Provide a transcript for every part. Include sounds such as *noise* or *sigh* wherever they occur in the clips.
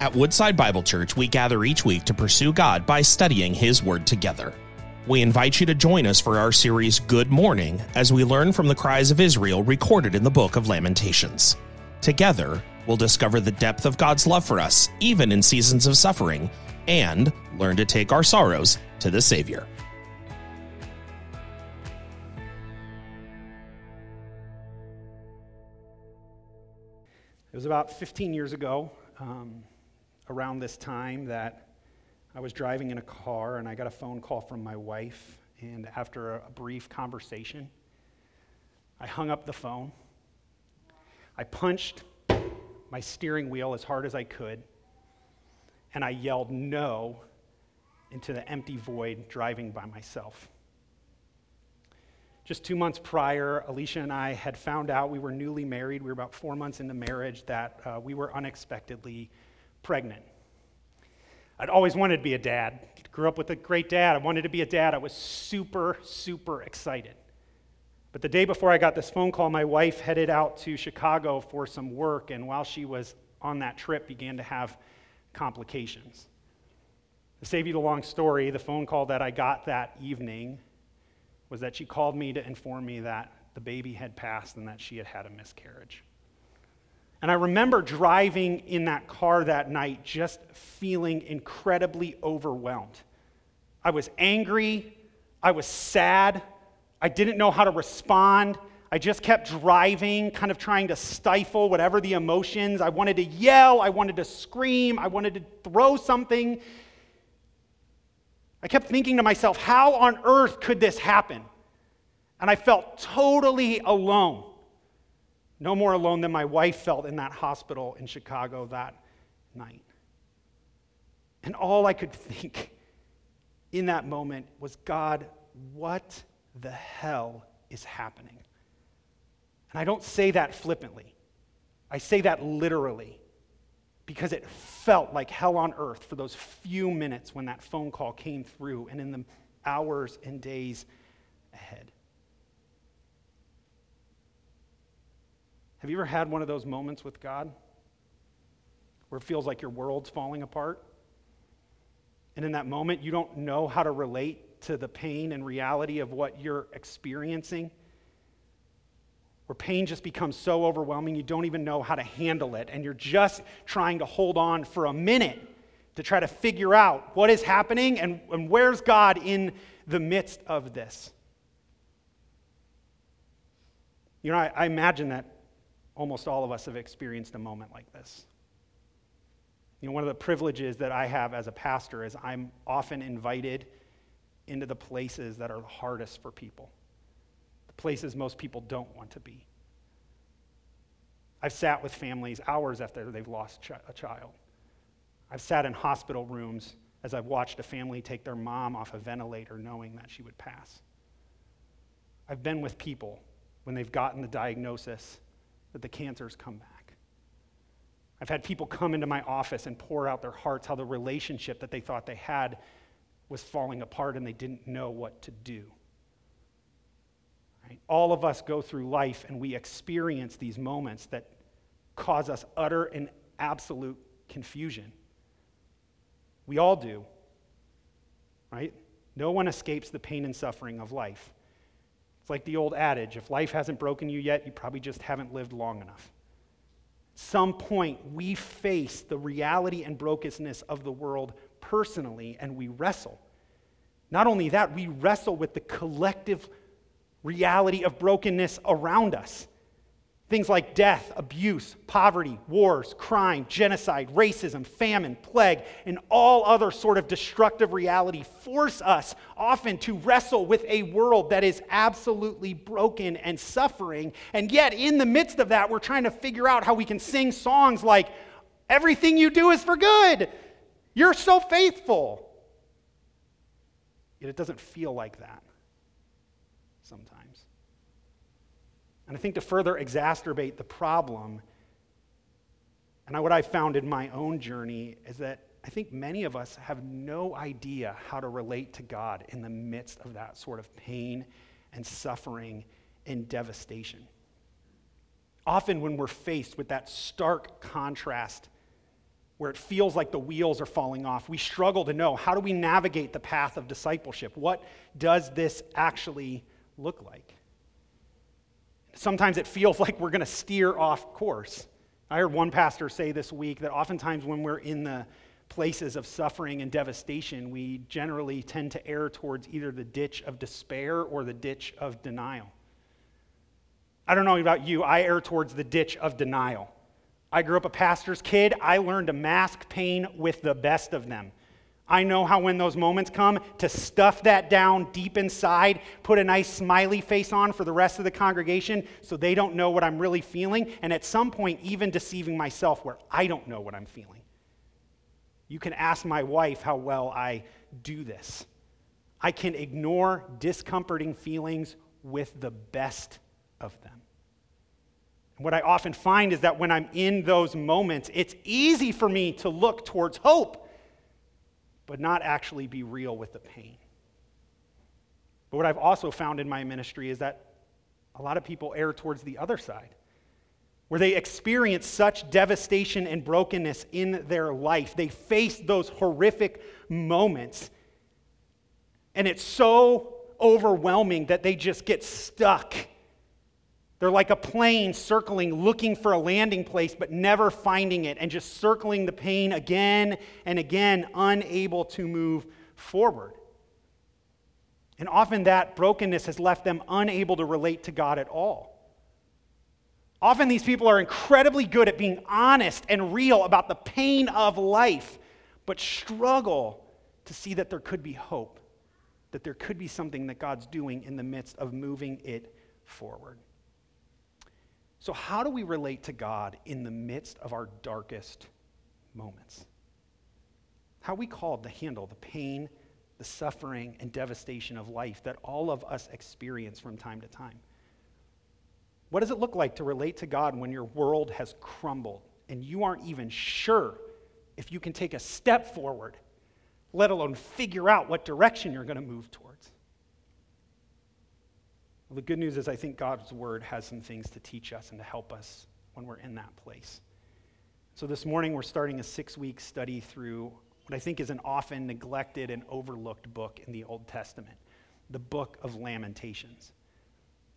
At Woodside Bible Church, we gather each week to pursue God by studying His Word together. We invite you to join us for our series Good Mourning as we learn from the cries of Israel recorded in the book of Lamentations. Together, we'll discover the depth of God's love for us, even in seasons of suffering, and learn to take our sorrows to the Savior. It was about 15 years ago, um, around this time, that I was driving in a car and I got a phone call from my wife. And after a brief conversation, I hung up the phone. I punched my steering wheel as hard as I could, and I yelled no into the empty void driving by myself. Just two months prior, Alicia and I had found out we were newly married. We were about four months into marriage that uh, we were unexpectedly pregnant. I'd always wanted to be a dad. Grew up with a great dad. I wanted to be a dad. I was super, super excited. But the day before I got this phone call, my wife headed out to Chicago for some work, and while she was on that trip, began to have complications. To save you the long story, the phone call that I got that evening was that she called me to inform me that the baby had passed and that she had had a miscarriage. And I remember driving in that car that night just feeling incredibly overwhelmed. I was angry, I was sad, I didn't know how to respond. I just kept driving, kind of trying to stifle whatever the emotions. I wanted to yell, I wanted to scream, I wanted to throw something. I kept thinking to myself, how on earth could this happen? And I felt totally alone. No more alone than my wife felt in that hospital in Chicago that night. And all I could *laughs* think in that moment was, God, what the hell is happening? And I don't say that flippantly, I say that literally because it felt like hell on earth for those few minutes when that phone call came through and in the hours and days ahead. Have you ever had one of those moments with God where it feels like your world's falling apart? And in that moment, you don't know how to relate to the pain and reality of what you're experiencing? where pain just becomes so overwhelming you don't even know how to handle it, and you're just trying to hold on for a minute to try to figure out what is happening and, and where's God in the midst of this. You know, I, I imagine that almost all of us have experienced a moment like this. You know, one of the privileges that I have as a pastor is I'm often invited into the places that are the hardest for people the places most people don't want to be. I've sat with families hours after they've lost a child. I've sat in hospital rooms as I've watched a family take their mom off a ventilator knowing that she would pass. I've been with people when they've gotten the diagnosis that the cancer's come back. I've had people come into my office and pour out their hearts how the relationship that they thought they had was falling apart and they didn't know what to do. Right? All of us go through life and we experience these moments that cause us utter and absolute confusion. We all do, right? No one escapes the pain and suffering of life. It's like the old adage if life hasn't broken you yet, you probably just haven't lived long enough. At some point, we face the reality and brokenness of the world personally, and we wrestle. Not only that, we wrestle with the collective reality of brokenness around us. Things like death, abuse, poverty, wars, crime, genocide, racism, famine, plague, and all other sort of destructive reality force us often to wrestle with a world that is absolutely broken and suffering. And yet, in the midst of that, we're trying to figure out how we can sing songs like, Everything you do is for good. You're so faithful. Yet it doesn't feel like that sometimes. And I think to further exacerbate the problem, and what I've found in my own journey is that I think many of us have no idea how to relate to God in the midst of that sort of pain and suffering and devastation. Often, when we're faced with that stark contrast where it feels like the wheels are falling off. We struggle to know how do we navigate the path of discipleship? What does this actually look like? Sometimes it feels *laughs* like we're going to steer off course. I heard one pastor say this week that oftentimes when we're in the places of suffering and devastation, we generally tend to err towards either the ditch of despair or the ditch of denial. I don't know about you, I err towards the ditch of denial. I grew up a pastor's kid. I learned to mask pain with the best of them. I know how, when those moments come, to stuff that down deep inside, put a nice smiley face on for the rest of the congregation so they don't know what I'm really feeling, and at some point, even deceiving myself where I don't know what I'm feeling. You can ask my wife how well I do this. I can ignore discomforting feelings with the best of them. what I often find is that when I'm in those moments, it's easy for me to look towards hope, but not actually be real with the pain. But what I've also found in my ministry is that a lot of people err towards the other side where they experience such devastation and brokenness in their life. They face those horrific moments. And it's so overwhelming that they just get stuck. They're like a plane circling, looking for a landing place, but never finding it, and just circling the pain again and again, unable to move forward. And often that brokenness has left them unable to relate to God at all. Often these people are incredibly good at being honest and real about the pain of life, but struggle to see that there could be hope, that there could be something that God's doing in the midst of moving it forward. So, how do we relate to God in the midst of our darkest moments? How we called to handle the pain, the suffering, and devastation of life that all of us experience from time to time? What does it look like to relate to God when your world has crumbled and you aren't even sure if you can take a step forward, let alone figure out what direction you're going to move towards? Well, the good news is, I think God's word has some things to teach us and to help us when we're in that place. So, this morning we're starting a six week study through what I think is an often neglected and overlooked book in the Old Testament, the book of Lamentations.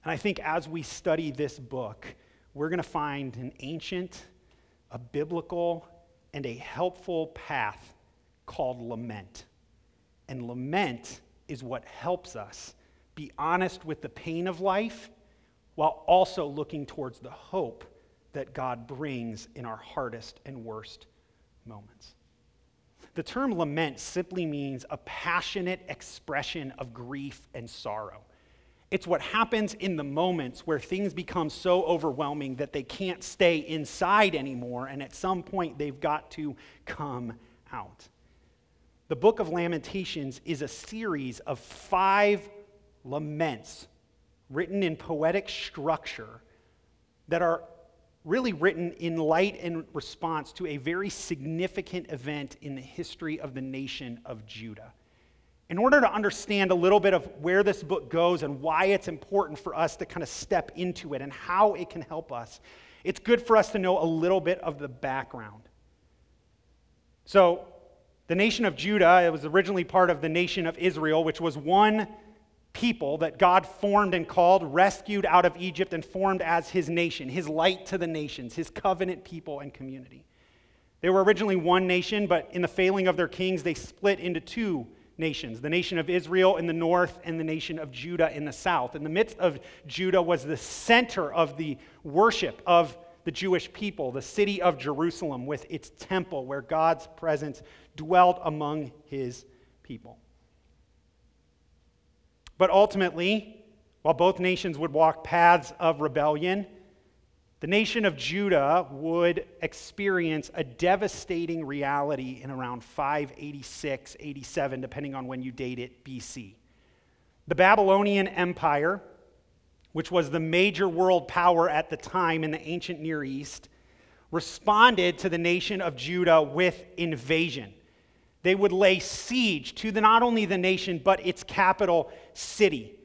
And I think as we study this book, we're going to find an ancient, a biblical, and a helpful path called lament. And lament is what helps us be honest with the pain of life while also looking towards the hope that God brings in our hardest and worst moments. The term lament simply means a passionate expression of grief and sorrow. It's what happens in the moments where things become so overwhelming that they can't stay inside anymore, and at some point they've got to come out. The book of Lamentations is a series of five laments written in poetic structure that are really written in light and response to a very significant event in the history of the nation of Judah. In order to understand a little bit of where this book goes and why it's important for us to kind of step into it and how it can help us, it's good for us to know a little bit of the background. So, the nation of Judah, it was originally part of the nation of Israel, which was one people that God formed and called, rescued out of Egypt, and formed as his nation, his light to the nations, his covenant people and community. They were originally one nation, but in the failing of their kings, they split into two nations the nation of Israel in the north and the nation of Judah in the south. In the midst of Judah was the center of the worship of the Jewish people, the city of Jerusalem with its temple where God's presence dwelt among his people. But ultimately, while both nations would walk paths of rebellion, the nation of Judah would experience a devastating reality in around 586, 87, depending on when you date it, BC. The Babylonian Empire, which was the major world power at the time in the ancient Near East, responded to the nation of Judah with invasion. They would lay siege to the, not only the nation, but its capital city.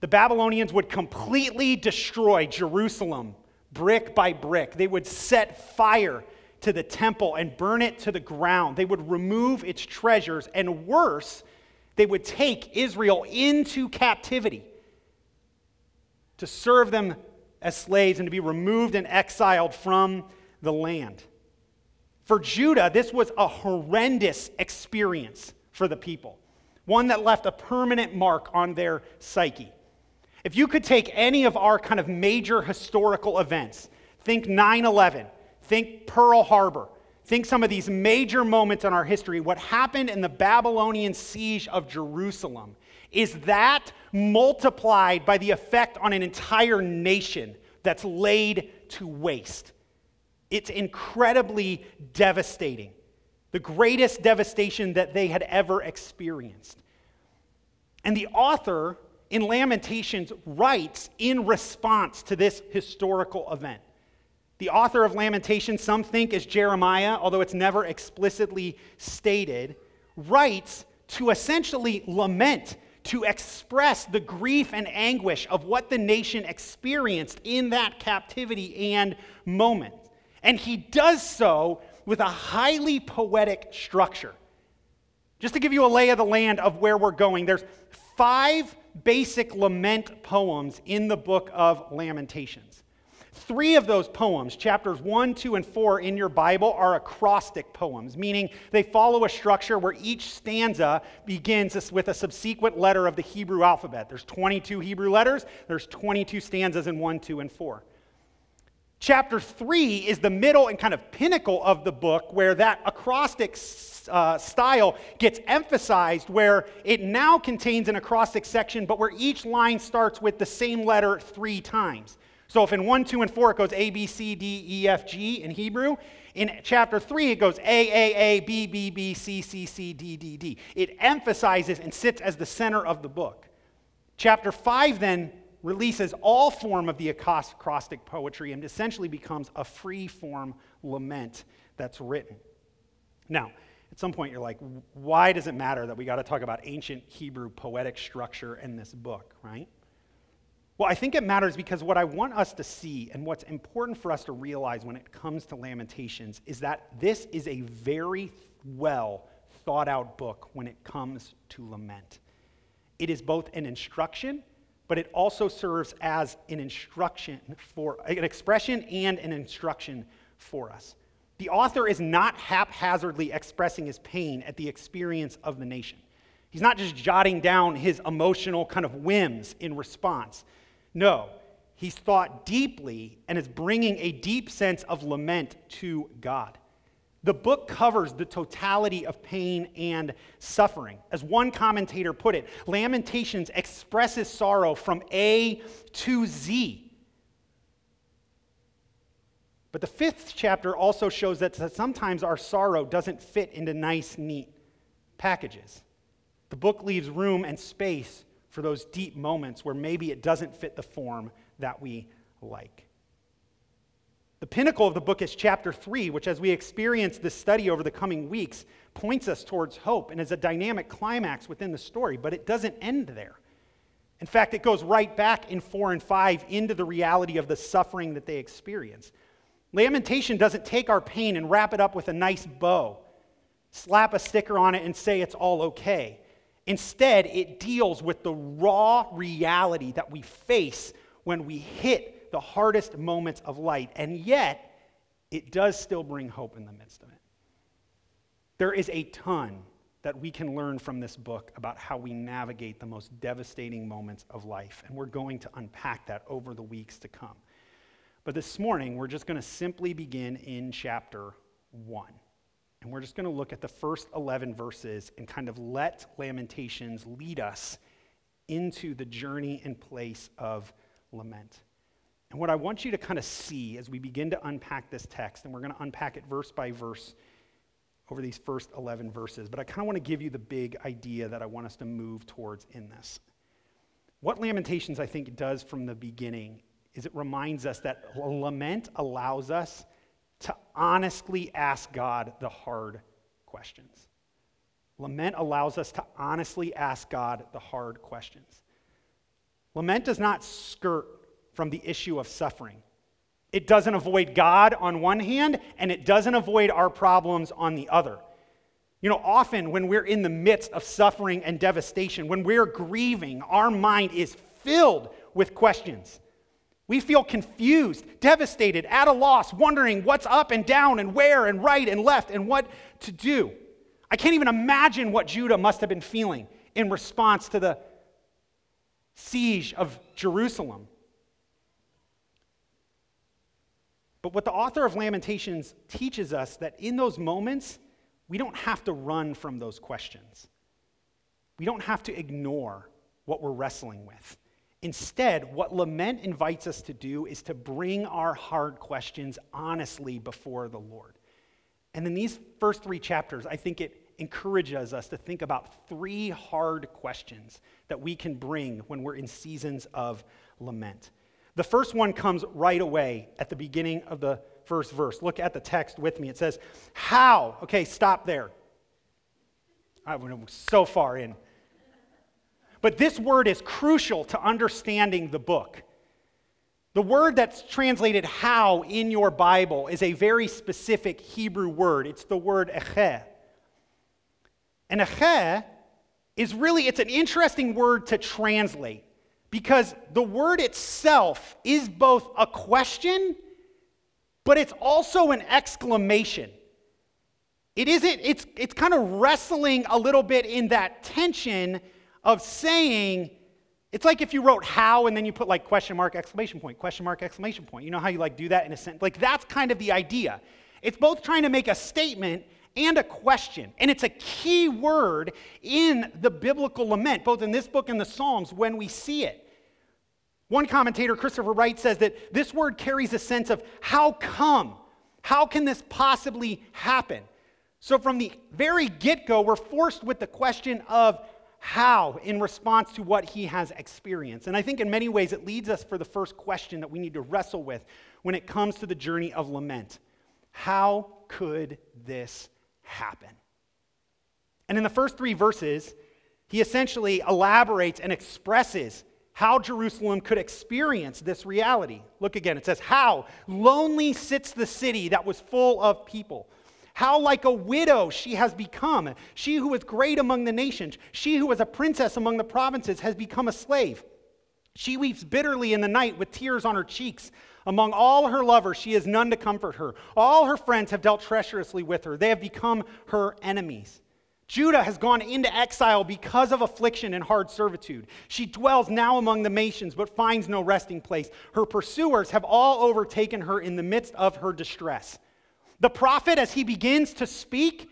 The Babylonians would completely destroy Jerusalem brick by brick. They would set fire to the temple and burn it to the ground. They would remove its treasures, and worse, they would take Israel into captivity to serve them as slaves and to be removed and exiled from the land. For Judah, this was a horrendous experience for the people, one that left a permanent mark on their psyche. If you could take any of our kind of major historical events, think 9 11, think Pearl Harbor, think some of these major moments in our history, what happened in the Babylonian siege of Jerusalem is that multiplied by the effect on an entire nation that's laid to waste. It's incredibly devastating, the greatest devastation that they had ever experienced. And the author in Lamentations writes in response to this historical event. The author of Lamentations, some think is Jeremiah, although it's never explicitly stated, writes to essentially lament, to express the grief and anguish of what the nation experienced in that captivity and moment. And he does so with a highly poetic structure. Just to give you a lay of the land of where we're going, there's five basic lament poems in the book of Lamentations. Three of those poems, chapters 1, 2, and 4 in your Bible, are acrostic poems, meaning they follow a structure where each stanza begins with a subsequent letter of the Hebrew alphabet. There's 22 Hebrew letters, there's 22 stanzas in 1, 2, and 4. Chapter 3 is the middle and kind of pinnacle of the book where that acrostic uh, style gets emphasized, where it now contains an acrostic section, but where each line starts with the same letter three times. So if in 1, 2, and 4 it goes A, B, C, D, E, F, G in Hebrew, in chapter 3 it goes A, A, A, B, B, B, C, C, C, D, D, D. It emphasizes and sits as the center of the book. Chapter 5 then releases all form of the acrostic poetry and essentially becomes a free form lament that's written. Now, at some point you're like, why does it matter that we got to talk about ancient Hebrew poetic structure in this book, right? Well, I think it matters because what I want us to see and what's important for us to realize when it comes to Lamentations is that this is a very well thought out book when it comes to lament. It is both an instruction, but it also serves as an instruction for an expression and an instruction for us. The author is not haphazardly expressing his pain at the experience of the nation. He's not just jotting down his emotional kind of whims in response. No, he's thought deeply and is bringing a deep sense of lament to God. The book covers the totality of pain and suffering. As one commentator put it, Lamentations expresses sorrow from A to Z. But the fifth chapter also shows that sometimes our sorrow doesn't fit into nice, neat packages. The book leaves room and space for those deep moments where maybe it doesn't fit the form that we like. The pinnacle of the book is chapter 3, which, as we experience this study over the coming weeks, points us towards hope and is a dynamic climax within the story, but it doesn't end there. In fact, it goes right back in 4 and 5 into the reality of the suffering that they experience. Lamentation doesn't take our pain and wrap it up with a nice bow, slap a sticker on it, and say it's all okay. Instead, it deals with the raw reality that we face when we hit the hardest moments of light, and yet it does still bring hope in the midst of it. There is a ton that we can learn from this book about how we navigate the most devastating moments of life, and we're going to unpack that over the weeks to come. But this morning, we're just going to simply begin in chapter 1. And we're just going to look at the first 11 verses and kind of let Lamentations lead us into the journey and place of lament. And what I want you to kind of see as we begin to unpack this text, and we're going to unpack it verse by verse over these first 11 verses, but I kind of want to give you the big idea that I want us to move towards in this. What Lamentations, I think, does from the beginning is it reminds us that lament allows us to honestly ask God the hard questions. Lament allows us to honestly ask God the hard questions. Lament does not skirt from the issue of suffering, It doesn't avoid God on one hand, and it doesn't avoid our problems on the other. You know, often when we're in the midst of suffering and devastation, when we're grieving, our mind is filled with questions. We feel confused, devastated, at a loss, wondering what's up and down and where and right and left and what to do. I can't even imagine what Judah must have been feeling in response to the siege of Jerusalem. But what the author of Lamentations teaches us that in those moments, we don't have to run from those questions. We don't have to ignore what we're wrestling with. Instead, what lament invites us to do is to bring our hard questions honestly before the Lord. And in these first three chapters, I think it encourages us to think about three hard questions that we can bring when we're in seasons of lament. The first one comes right away at the beginning of the first verse. Look at the text with me. It says, How? Okay, stop there. I went so far in. But this word is crucial to understanding the book. The word that's translated how in your Bible is a very specific Hebrew word. It's the word echeh. And echeh is really, it's an interesting word to translate because the word itself is both a question, but it's also an exclamation. It isn't, it's, it's kind of wrestling a little bit in that tension of saying, it's like if you wrote how and then you put like question mark, exclamation point, question mark, exclamation point. You know how you like do that in a sentence? Like that's kind of the idea. It's both trying to make a statement and a question. And it's a key word in the biblical lament, both in this book and the Psalms when we see it. One commentator, Christopher Wright, says that this word carries a sense of how come? How can this possibly happen? So, from the very get go, we're forced with the question of how in response to what he has experienced. And I think in many ways it leads us for the first question that we need to wrestle with when it comes to the journey of lament. How could this happen? And in the first three verses, he essentially elaborates and expresses how Jerusalem could experience this reality. Look again, it says, How lonely sits the city that was full of people. How like a widow she has become. She who was great among the nations, she who was a princess among the provinces, has become a slave. She weeps bitterly in the night with tears on her cheeks. Among all her lovers, she has none to comfort her. All her friends have dealt treacherously with her. They have become her enemies. Judah has gone into exile because of affliction and hard servitude. She dwells now among the nations, but finds no resting place. Her pursuers have all overtaken her in the midst of her distress. The prophet, as he begins to speak,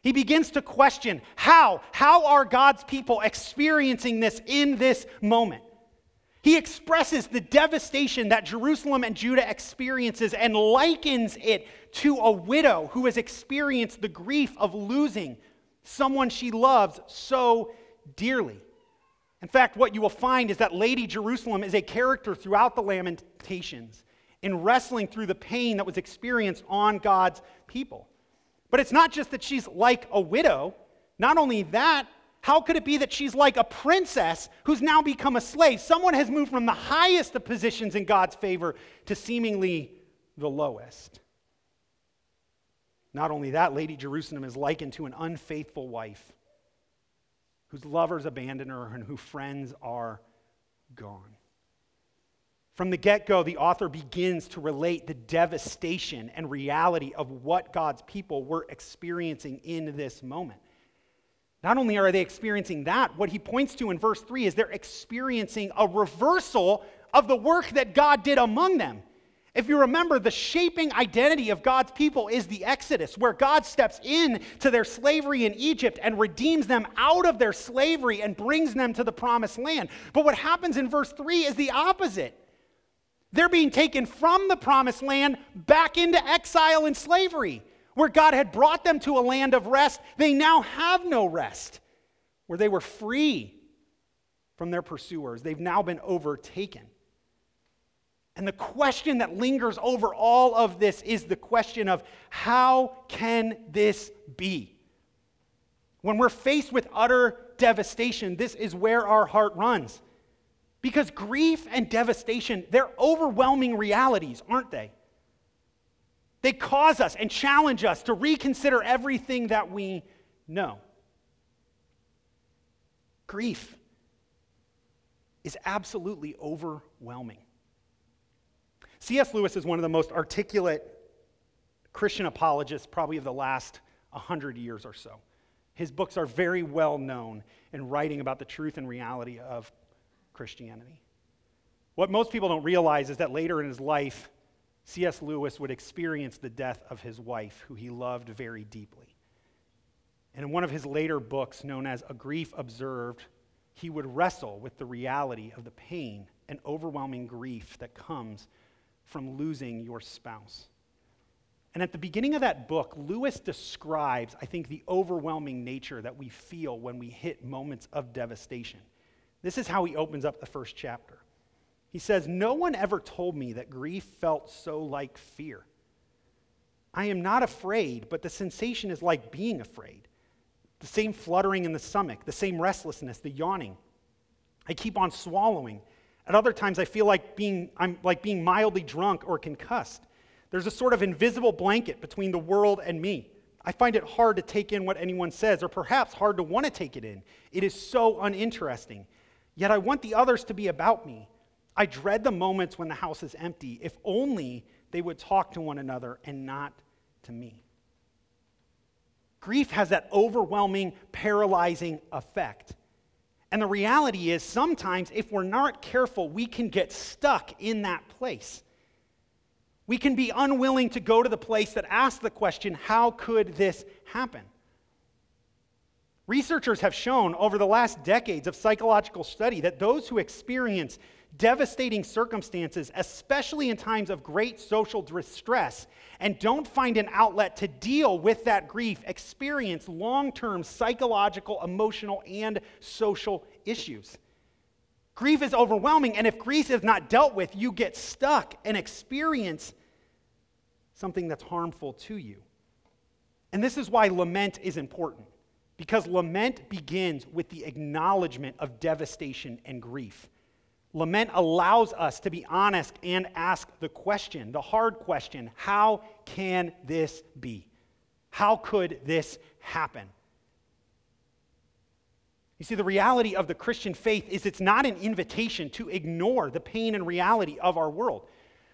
he begins to question how? How are God's people experiencing this in this moment? He expresses the devastation that Jerusalem and Judah experiences and likens it to a widow who has experienced the grief of losing someone she loves so dearly. In fact, what you will find is that Lady Jerusalem is a character throughout the Lamentations in wrestling through the pain that was experienced on God's people. But it's not just that she's like a widow. Not only that, how could it be that she's like a princess who's now become a slave? Someone has moved from the highest of positions in God's favor to seemingly the lowest. Not only that, Lady Jerusalem is likened to an unfaithful wife whose lovers abandon her and whose friends are gone. From the get go, the author begins to relate the devastation and reality of what God's people were experiencing in this moment. Not only are they experiencing that, what he points to in verse 3 is they're experiencing a reversal of the work that God did among them. If you remember, the shaping identity of God's people is the Exodus, where God steps in to their slavery in Egypt and redeems them out of their slavery and brings them to the promised land. But what happens in verse 3 is the opposite. They're being taken from the promised land back into exile and slavery. Where God had brought them to a land of rest, they now have no rest. Where they were free from their pursuers, they've now been overtaken. And the question that lingers over all of this is the question of how can this be? When we're faced with utter devastation, this is where our heart runs. Because grief and devastation, they're overwhelming realities, aren't they? They cause us and challenge us to reconsider everything that we know. Grief is absolutely overwhelming. C.S. Lewis is one of the most articulate Christian apologists, probably of the last 100 years or so. His books are very well known in writing about the truth and reality of Christianity. What most people don't realize is that later in his life, C.S. Lewis would experience the death of his wife, who he loved very deeply. And in one of his later books, known as A Grief Observed, he would wrestle with the reality of the pain and overwhelming grief that comes from losing your spouse. And at the beginning of that book, Lewis describes, I think, the overwhelming nature that we feel when we hit moments of devastation. This is how he opens up the first chapter. He says, No one ever told me that grief felt so like fear. I am not afraid, but the sensation is like being afraid. The same fluttering in the stomach, the same restlessness, the yawning. I keep on swallowing. At other times, I feel like being, I'm like being mildly drunk or concussed. There's a sort of invisible blanket between the world and me. I find it hard to take in what anyone says, or perhaps hard to want to take it in. It is so uninteresting. Yet I want the others to be about me. I dread the moments when the house is empty, if only they would talk to one another and not to me. Grief has that overwhelming, paralyzing effect. And the reality is, sometimes if we're not careful, we can get stuck in that place. We can be unwilling to go to the place that asks the question, how could this happen? Researchers have shown over the last decades of psychological study that those who experience devastating circumstances, especially in times of great social distress, and don't find an outlet to deal with that grief, experience long term psychological, emotional, and social issues. Grief is overwhelming, and if grief is not dealt with, you get stuck and experience something that's harmful to you. And this is why lament is important, because lament begins with the acknowledgement of devastation and grief. Lament allows us to be honest and ask the question, the hard question how can this be? How could this happen? You see, the reality of the Christian faith is it's not an invitation to ignore the pain and reality of our world.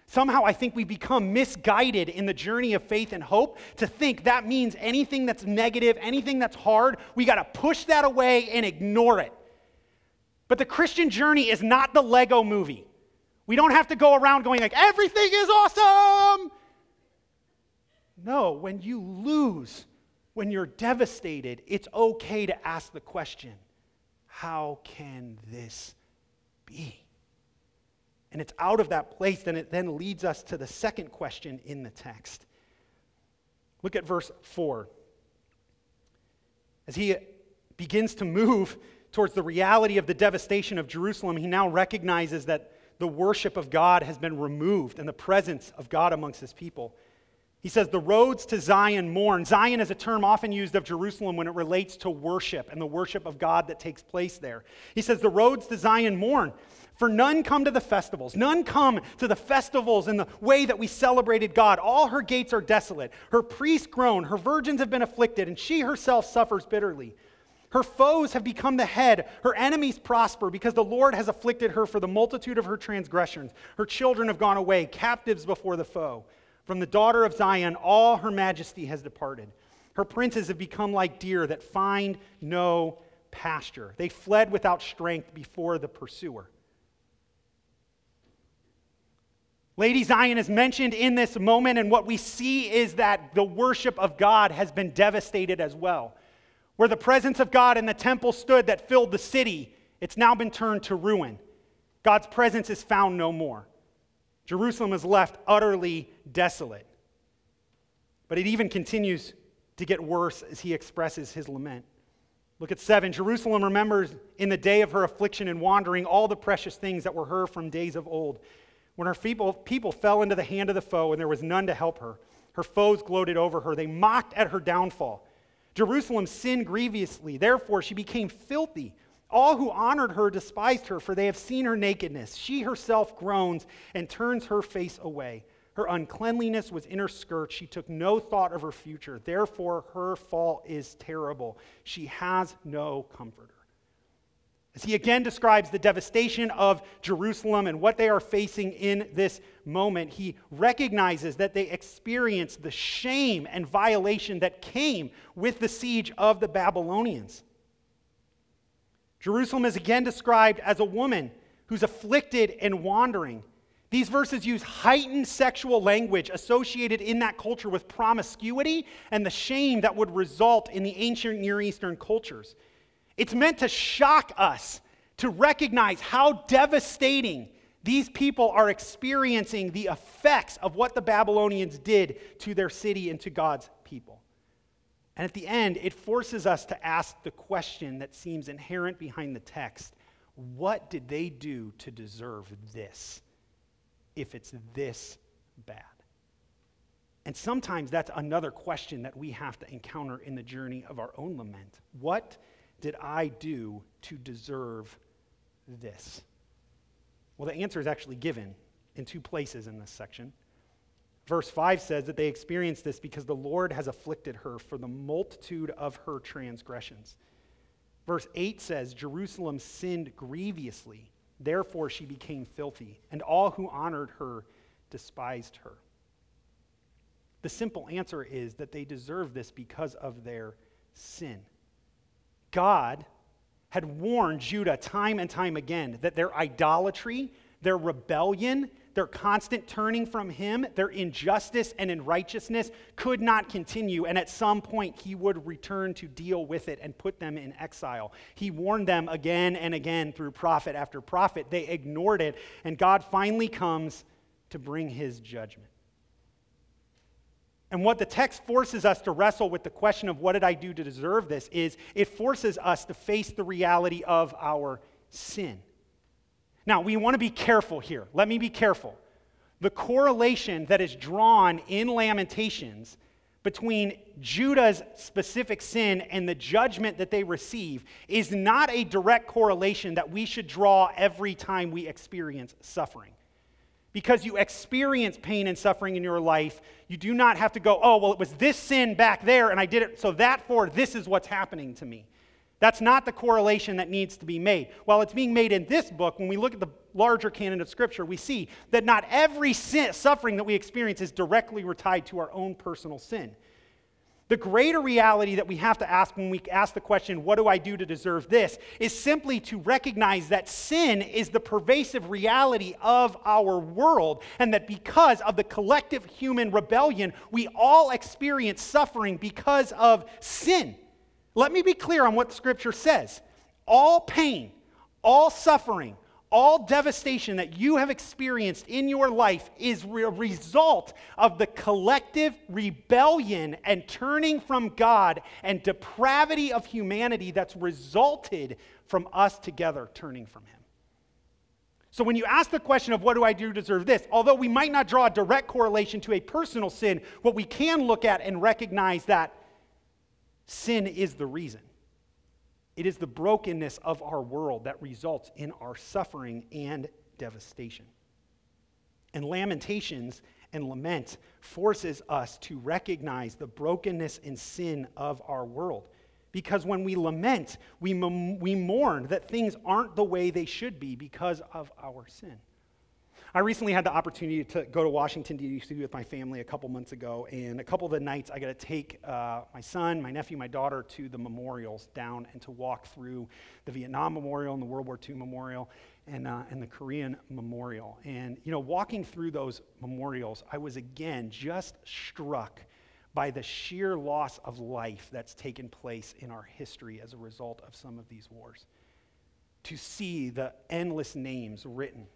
Somehow, I think we become misguided in the journey of faith and hope to think that means anything that's negative, anything that's hard, we got to push that away and ignore it. But the Christian journey is not the Lego movie. We don't have to go around going like, everything is awesome. No, when you lose, when you're devastated, it's okay to ask the question how can this be? And it's out of that place, then it then leads us to the second question in the text. Look at verse 4. As he begins to move towards the reality of the devastation of Jerusalem, he now recognizes that the worship of God has been removed and the presence of God amongst his people. He says, The roads to Zion mourn. Zion is a term often used of Jerusalem when it relates to worship and the worship of God that takes place there. He says, The roads to Zion mourn. For none come to the festivals. None come to the festivals in the way that we celebrated God. All her gates are desolate. Her priests groan. Her virgins have been afflicted, and she herself suffers bitterly. Her foes have become the head. Her enemies prosper because the Lord has afflicted her for the multitude of her transgressions. Her children have gone away, captives before the foe. From the daughter of Zion, all her majesty has departed. Her princes have become like deer that find no pasture. They fled without strength before the pursuer. Lady Zion is mentioned in this moment, and what we see is that the worship of God has been devastated as well. Where the presence of God in the temple stood that filled the city, it's now been turned to ruin. God's presence is found no more. Jerusalem is left utterly desolate. But it even continues to get worse as he expresses his lament. Look at 7. Jerusalem remembers in the day of her affliction and wandering all the precious things that were her from days of old when her people, people fell into the hand of the foe and there was none to help her, her foes gloated over her. They mocked at her downfall. Jerusalem sinned grievously. Therefore, she became filthy. All who honored her despised her, for they have seen her nakedness. She herself groans and turns her face away. Her uncleanliness was in her skirt. She took no thought of her future. Therefore, her fall is terrible. She has no comforter. As he again describes the devastation of Jerusalem and what they are facing in this moment, he recognizes that they experienced the shame and violation that came with the siege of the Babylonians. Jerusalem is again described as a woman who's afflicted and wandering. These verses use heightened sexual language associated in that culture with promiscuity and the shame that would result in the ancient Near Eastern cultures. It's meant to shock us to recognize how devastating these people are experiencing the effects of what the Babylonians did to their city and to God's people. And at the end, it forces us to ask the question that seems inherent behind the text what did they do to deserve this if it's this bad? And sometimes that's another question that we have to encounter in the journey of our own lament. What did I do to deserve this? Well, the answer is actually given in two places in this section. Verse 5 says that they experienced this because the Lord has afflicted her for the multitude of her transgressions. Verse 8 says, Jerusalem sinned grievously, therefore she became filthy, and all who honored her despised her. The simple answer is that they deserve this because of their sin. God had warned Judah time and time again that their idolatry, their rebellion, their constant turning from him, their injustice and unrighteousness could not continue. And at some point, he would return to deal with it and put them in exile. He warned them again and again through prophet after prophet. They ignored it, and God finally comes to bring his judgment. And what the text forces us to wrestle with the question of what did I do to deserve this is it forces us to face the reality of our sin. Now, we want to be careful here. Let me be careful. The correlation that is drawn in Lamentations between Judah's specific sin and the judgment that they receive is not a direct correlation that we should draw every time we experience suffering. Because you experience pain and suffering in your life, you do not have to go, oh, well, it was this sin back there and I did it, so that for this is what's happening to me. That's not the correlation that needs to be made. While it's being made in this book, when we look at the larger canon of Scripture, we see that not every sin, suffering that we experience is directly tied to our own personal sin. The greater reality that we have to ask when we ask the question, What do I do to deserve this? is simply to recognize that sin is the pervasive reality of our world, and that because of the collective human rebellion, we all experience suffering because of sin. Let me be clear on what Scripture says. All pain, all suffering, all devastation that you have experienced in your life is a result of the collective rebellion and turning from God and depravity of humanity that's resulted from us together turning from Him. So, when you ask the question of what do I do to deserve this, although we might not draw a direct correlation to a personal sin, what we can look at and recognize that Sin is the reason. It is the brokenness of our world that results in our suffering and devastation. And lamentations and lament forces us to recognize the brokenness and sin of our world. Because when we lament, we, we mourn that things aren't the way they should be because of our sin. I recently had the opportunity to go to Washington, D.C. with my family a couple months ago, and a couple of the nights I got to take uh, my son, my nephew, my daughter to the memorials down and to walk through the Vietnam Memorial and the World War II Memorial and, uh, and the Korean Memorial. And, you know, walking through those memorials, I was again just struck by the sheer loss of life that's taken place in our history as a result of some of these wars. To see the endless names written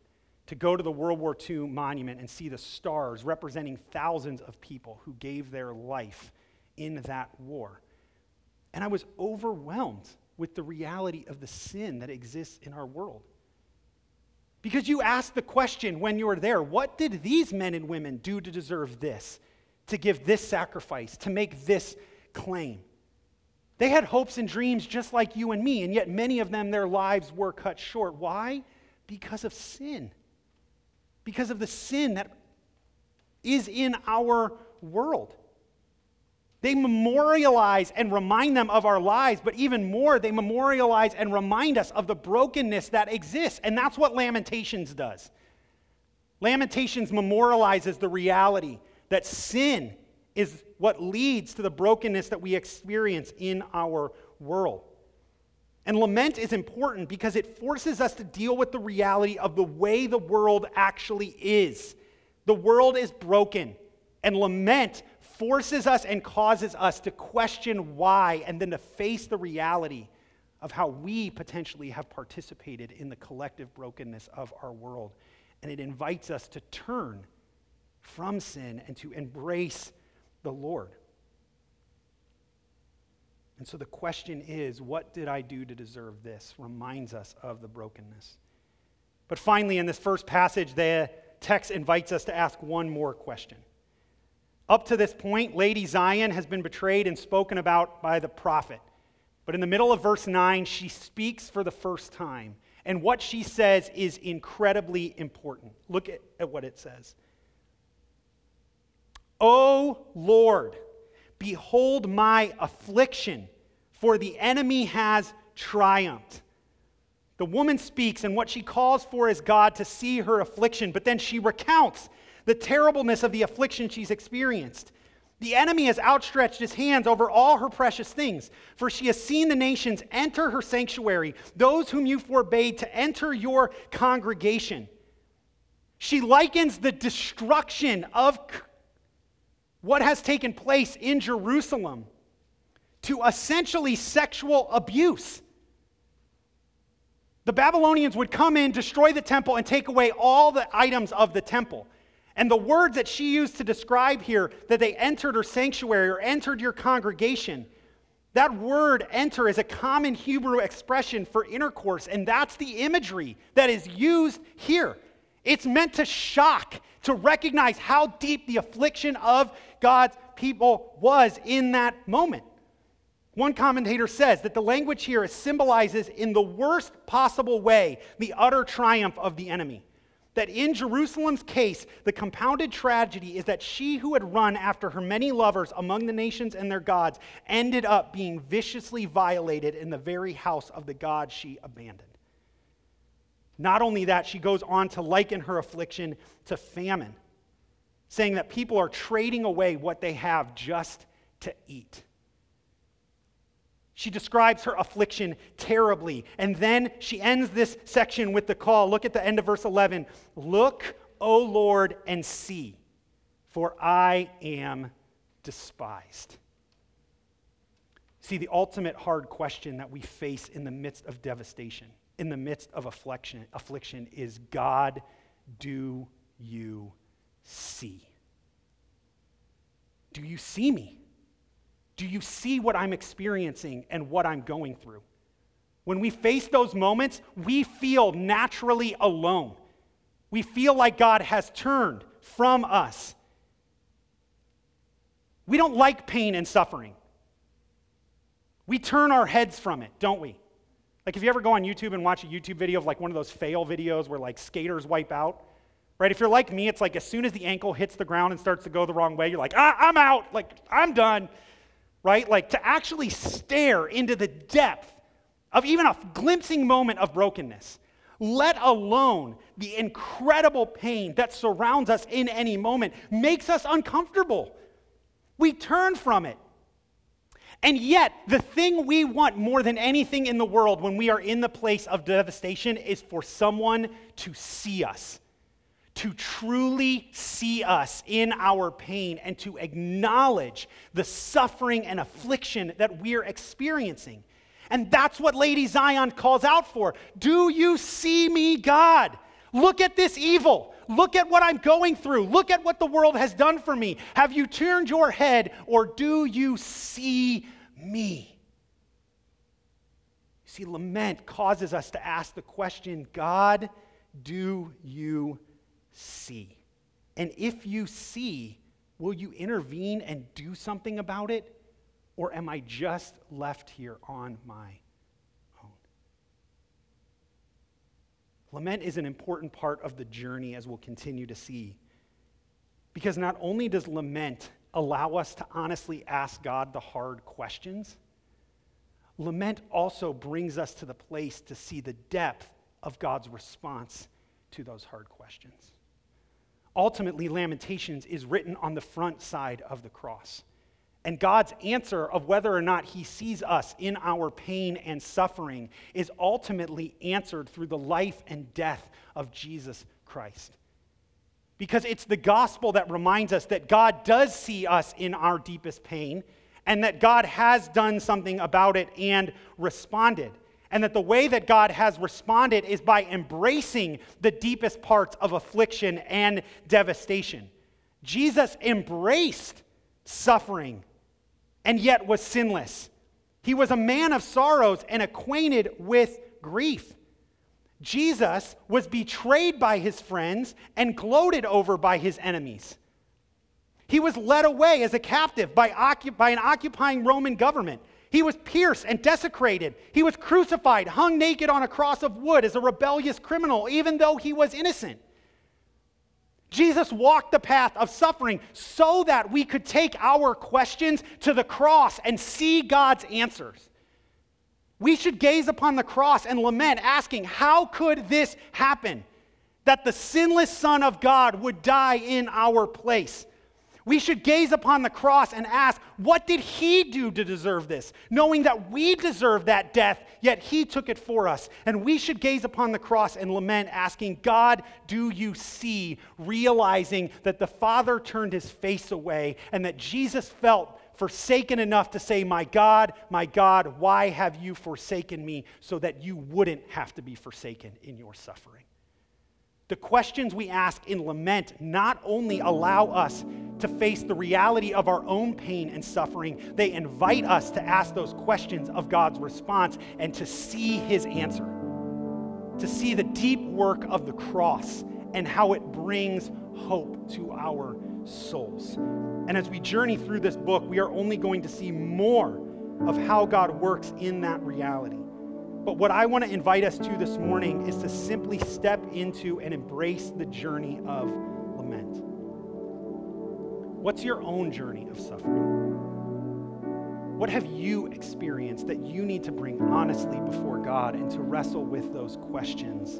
to go to the World War II monument and see the stars representing thousands of people who gave their life in that war. And I was overwhelmed with the reality of the sin that exists in our world. Because you ask the question when you were there what did these men and women do to deserve this, to give this sacrifice, to make this claim? They had hopes and dreams just like you and me, and yet many of them, their lives were cut short. Why? Because of sin because of the sin that is in our world. They memorialize and remind them of our lives, but even more, they memorialize and remind us of the brokenness that exists. And that's what Lamentations does. Lamentations memorializes the reality that sin is what leads to the brokenness that we experience in our world. And lament is important because it forces us to deal with the reality of the way the world actually is. The world is broken, and lament forces us and causes us to question why and then to face the reality of how we potentially have participated in the collective brokenness of our world. And it invites us to turn from sin and to embrace the Lord. And so the question is what did I do to deserve this? Reminds us of the brokenness. But finally, in this first passage, the text invites us to ask one more question. Up to this point, Lady Zion has been betrayed and spoken about by the prophet. But in the middle of verse 9, she speaks for the first time. And what she says is incredibly important. Look at, at what it says. O Lord, behold my affliction, for the enemy has triumphed. The woman speaks, and what she calls for is God to see her affliction, but then she recounts the terribleness of the affliction she's experienced. The enemy has outstretched his hands over all her precious things, for she has seen the nations enter her sanctuary, those whom you forbade to enter your congregation. She likens the destruction of what has taken place in Jerusalem to essentially sexual abuse. The Babylonians would come in, destroy the temple, and take away all the items of the temple. And the words that she used to describe here that they entered her sanctuary or entered your congregation, that word enter is a common Hebrew expression for intercourse, and that's the imagery that is used here. It's meant to shock, to recognize how deep the affliction of God's people was in that moment. One commentator says that the language here symbolizes, in the worst possible way, the utter triumph of the enemy. That in Jerusalem's case, the compounded tragedy is that she who had run after her many lovers among the nations and their gods ended up being viciously violated in the very house of the God she abandoned. Not only that, she goes on to liken her affliction to famine, saying that people are trading away what they have just to eat. She describes her affliction terribly. And then she ends this section with the call. Look at the end of verse 11. Look, O Lord, and see, for I am despised. See, the ultimate hard question that we face in the midst of devastation in the midst of affliction, affliction is God, do you see? Do you see me? Do you see what I'm experiencing and what I'm going through? When we face those moments, we feel naturally alone. We feel like God has turned from us. We don't like pain and suffering. We turn our heads from it, don't we? Like, if you ever go on YouTube and watch a YouTube video of like one of those fail videos where like skaters wipe out, right? If you're like me, it's like as soon as the ankle hits the ground and starts to go the wrong way, you're like, ah, I'm out, like, I'm done, right? Like, to actually stare into the depth of even a glimpsing moment of brokenness, let alone the incredible pain that surrounds us in any moment, makes us uncomfortable. We turn from it. And yet, the thing we want more than anything in the world when we are in the place of devastation is for someone to see us, to truly see us in our pain, and to acknowledge the suffering and affliction that we're experiencing. And that's what Lady Zion calls out for. Do you see me, God? Look at this evil. Look at what I'm going through. Look at what the world has done for me. Have you turned your head or do you see me? See, lament causes us to ask the question God, do you see? And if you see, will you intervene and do something about it? Or am I just left here on my Lament is an important part of the journey, as we'll continue to see. Because not only does lament allow us to honestly ask God the hard questions, lament also brings us to the place to see the depth of God's response to those hard questions. Ultimately, Lamentations is written on the front side of the cross. And God's answer of whether or not He sees us in our pain and suffering is ultimately answered through the life and death of Jesus Christ. Because it's the gospel that reminds us that God does see us in our deepest pain and that God has done something about it and responded. And that the way that God has responded is by embracing the deepest parts of affliction and devastation. Jesus embraced suffering and yet was sinless. He was a man of sorrows and acquainted with grief. Jesus was betrayed by his friends and gloated over by his enemies. He was led away as a captive by, by an occupying Roman government. He was pierced and desecrated. He was crucified, hung naked on a cross of wood as a rebellious criminal, even though he was innocent. Jesus walked the path of suffering so that we could take our questions to the cross and see God's answers. We should gaze upon the cross and lament, asking, How could this happen? That the sinless Son of God would die in our place. We should gaze upon the cross and ask, What did he do to deserve this? Knowing that we deserve that death, yet he took it for us. And we should gaze upon the cross and lament, asking, God, do you see? Realizing that the Father turned his face away and that Jesus felt forsaken enough to say, My God, my God, why have you forsaken me? So that you wouldn't have to be forsaken in your suffering. The questions we ask in lament not only allow us to face the reality of our own pain and suffering, they invite us to ask those questions of God's response and to see his answer, to see the deep work of the cross and how it brings hope to our souls. And as we journey through this book, we are only going to see more of how God works in that reality. But what I want to invite us to this morning is to simply step into and embrace the journey of lament. What's your own journey of suffering? What have you experienced that you need to bring honestly before God and to wrestle with those questions?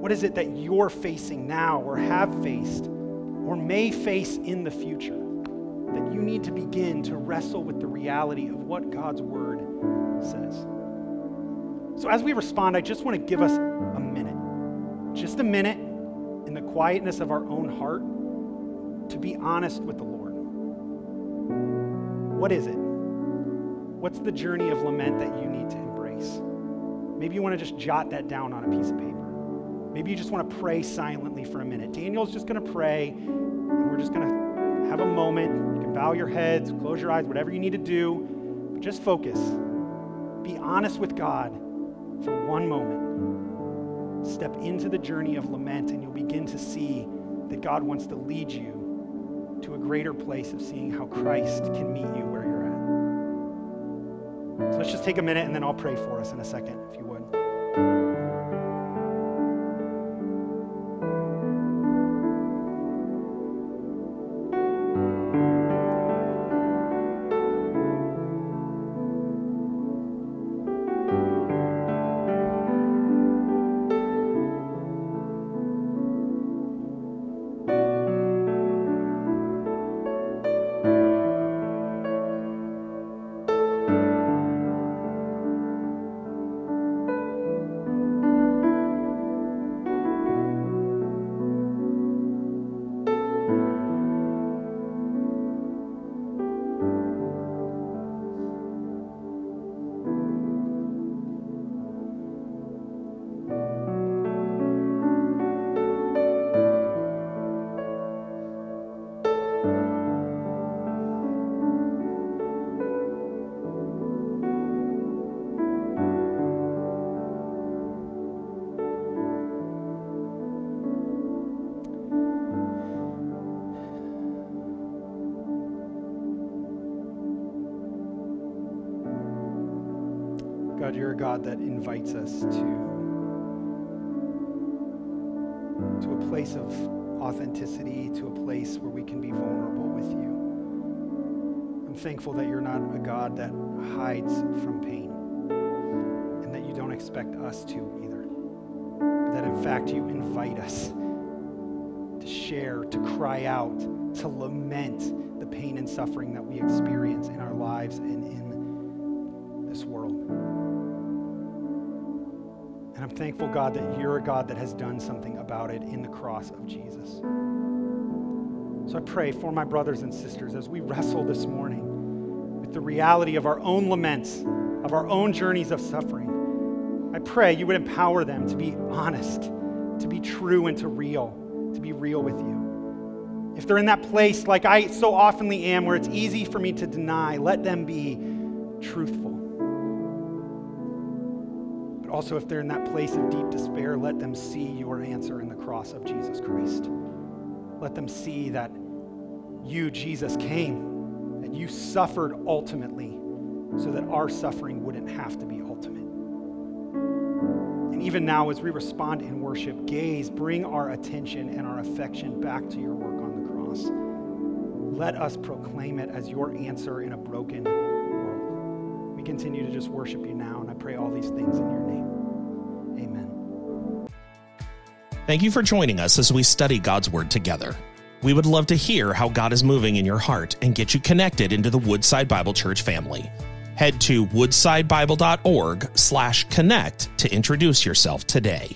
What is it that you're facing now or have faced or may face in the future that you need to begin to wrestle with the reality of what God's word says? So, as we respond, I just want to give us a minute, just a minute in the quietness of our own heart to be honest with the Lord. What is it? What's the journey of lament that you need to embrace? Maybe you want to just jot that down on a piece of paper. Maybe you just want to pray silently for a minute. Daniel's just going to pray, and we're just going to have a moment. You can bow your heads, close your eyes, whatever you need to do, but just focus. Be honest with God for one moment. Step into the journey of lament, and you'll begin to see that God wants to lead you to a greater place of seeing how Christ can meet you where you're at. So let's just take a minute, and then I'll pray for us in a second, if you would. God, that invites us to, to a place of authenticity to a place where we can be vulnerable with you. I'm thankful that you're not a God that hides from pain and that you don't expect us to either. But that in fact you invite us to share, to cry out, to lament the pain and suffering that we experience in our lives And I'm thankful, God, that you're a God that has done something about it in the cross of Jesus. So I pray for my brothers and sisters as we wrestle this morning with the reality of our own laments, of our own journeys of suffering. I pray you would empower them to be honest, to be true and to real, to be real with you. If they're in that place like I so oftenly am, where it's easy for me to deny, let them be truthful also, if they're in that place of deep despair, let them see your answer in the cross of Jesus Christ. Let them see that you, Jesus, came, that you suffered ultimately so that our suffering wouldn't have to be ultimate. And even now, as we respond in worship, gaze, bring our attention and our affection back to your work on the cross. Let us proclaim it as your answer in a broken. We continue to just worship you now, and I pray all these things in your name. Amen. Thank you for joining us as we study God's Word together. We would love to hear how God is moving in your heart and get you connected into the Woodside Bible Church family. Head to woodsidebible.org slash connect to introduce yourself today.